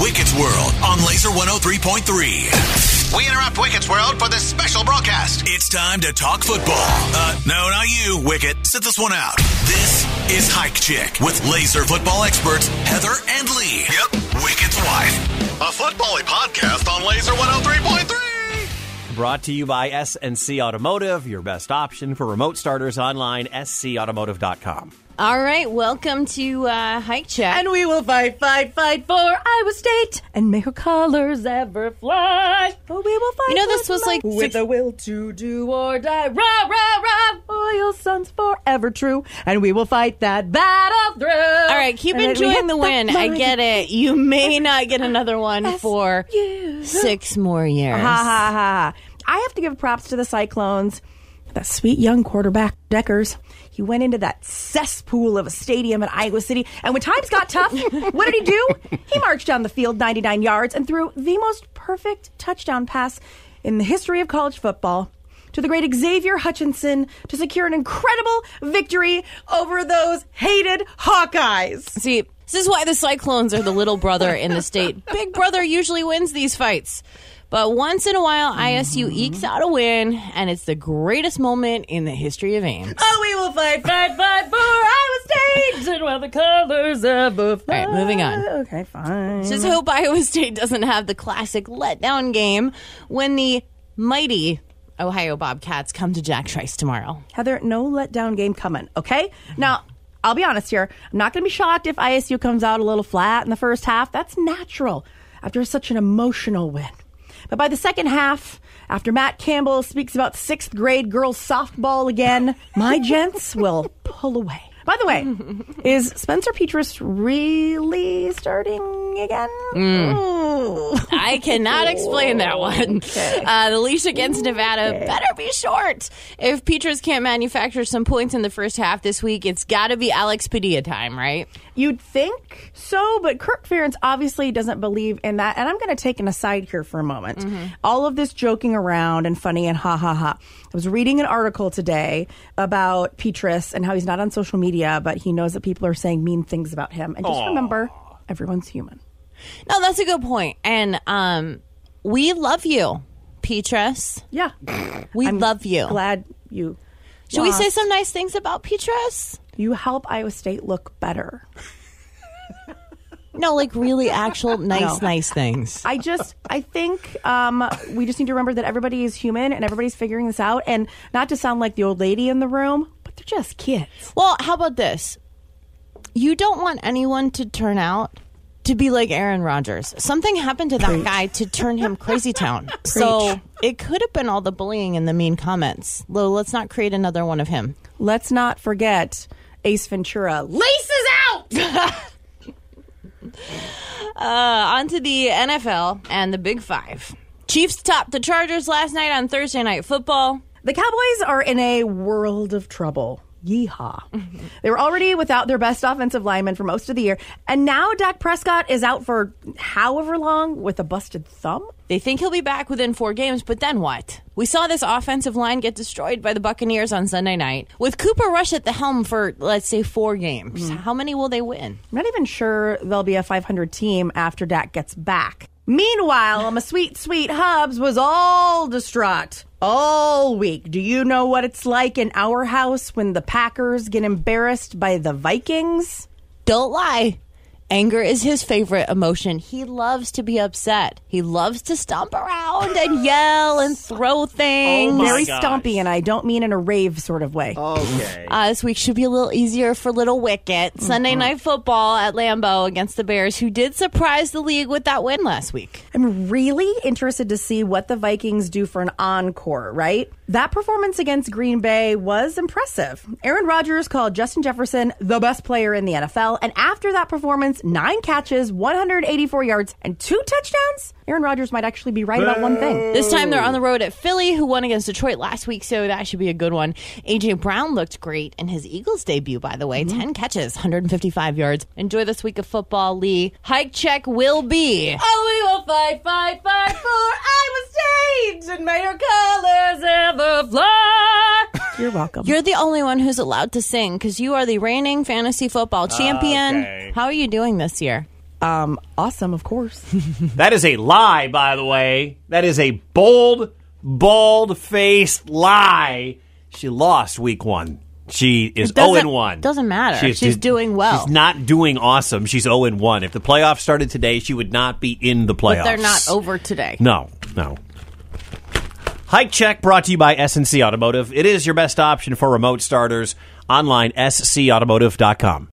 Wicket's World on Laser 103.3. We interrupt Wicket's World for this special broadcast. It's time to talk football. Uh, no, not you, Wicket. Sit this one out. This is Hike Chick with laser football experts Heather and Lee. Yep, Wicket's wife. A football podcast on Laser 103.3. Brought to you by SNC Automotive, your best option for remote starters online, scautomotive.com. All right, welcome to uh, Hike Chat. And we will fight, fight, fight for Iowa State, and may her colors ever fly. Oh, we will fight. You know, this was like with six- a will to do or die. Rah, rah, rah! Loyal sons forever true, and we will fight that battle through. All right, keep And enjoying the win. I get it. You may not get another one for six more years. Ha ha ha! I have to give props to the Cyclones. That sweet young quarterback Dekkers. He went into that cesspool of a stadium in Iowa City, and when times got tough, what did he do? He marched down the field 99 yards and threw the most perfect touchdown pass in the history of college football to the great Xavier Hutchinson to secure an incredible victory over those hated Hawkeyes. See, this is why the Cyclones are the little brother in the state. Big brother usually wins these fights. But once in a while, ISU ekes out a win, and it's the greatest moment in the history of Ames. Oh, we will fight, fight, fight for Iowa State and while the colors ever fly. All right, moving on. Okay, fine. Just hope Iowa State doesn't have the classic letdown game when the mighty Ohio Bobcats come to Jack Trice tomorrow. Heather, no letdown game coming, okay? Now, I'll be honest here. I'm not going to be shocked if ISU comes out a little flat in the first half. That's natural after such an emotional win. But by the second half, after Matt Campbell speaks about sixth grade girls softball again, my gents will pull away. By the way, is Spencer Petras really starting again? Ooh. I cannot explain that one. Uh, the leash against Nevada better be short. If Petras can't manufacture some points in the first half this week, it's got to be Alex Padilla time, right? You'd think so, but Kirk Ferentz obviously doesn't believe in that. And I'm going to take an aside here for a moment. All of this joking around and funny and ha ha ha. I was reading an article today about Petras and how he's not on social media, but he knows that people are saying mean things about him. And just remember, everyone's human. No, that's a good point. And um, we love you, Petras. Yeah. We I'm love you. Glad you. Should we say some nice things about Petras? You help Iowa State look better. No, like really actual nice, No. nice things. I just, I think um, we just need to remember that everybody is human and everybody's figuring this out. And not to sound like the old lady in the room, but they're just kids. Well, how about this? You don't want anyone to turn out to be like Aaron Rodgers. Something happened to that guy to turn him crazy town. So it could have been all the bullying and the mean comments. Let's not create another one of him. Let's not forget Ace Ventura. Laces out! Uh, on to the NFL and the Big Five. Chiefs topped the Chargers last night on Thursday Night Football. The Cowboys are in a world of trouble. Yeehaw. they were already without their best offensive lineman for most of the year. And now Dak Prescott is out for however long with a busted thumb. They think he'll be back within four games, but then what? We saw this offensive line get destroyed by the Buccaneers on Sunday night. With Cooper Rush at the helm for, let's say, four games, hmm. how many will they win? I'm not even sure they'll be a 500 team after Dak gets back. Meanwhile, my sweet, sweet Hubs was all distraught all week. Do you know what it's like in our house when the Packers get embarrassed by the Vikings? Don't lie. Anger is his favorite emotion. He loves to be upset. He loves to stomp around and yell and throw things. my Very gosh. stompy, and I don't mean in a rave sort of way. Okay. Uh, this week should be a little easier for Little Wicket. Sunday night football at Lambeau against the Bears, who did surprise the league with that win last week. I'm really interested to see what the Vikings do for an encore, right? That performance against Green Bay was impressive. Aaron Rodgers called Justin Jefferson the best player in the NFL, and after that performance, nine catches, 184 yards, and two touchdowns, Aaron Rodgers might actually be right about one thing. This time they're on the road at Philly, who won against Detroit last week, so that should be a good one. AJ Brown looked great in his Eagles debut, by the way. Mm-hmm. 10 catches, 155 yards. Enjoy this week of football, Lee. Hike check will be. Oh, we will fight, fight, fight for Iowa State, and may your colors ever fly. You're welcome. You're the only one who's allowed to sing because you are the reigning fantasy football champion. Okay. How are you doing this year? Um, awesome, of course. That is a lie, by the way. That is a bold, bald faced lie. She lost week one. She is It doesn't- 0 1. doesn't matter. She's doing well. She's not doing awesome. She's 0 1. If the playoffs started today, she would not be in the playoffs. But they're not over today. No, no. Hike Check brought to you by SNC Automotive. It is your best option for remote starters. Online, scautomotive.com.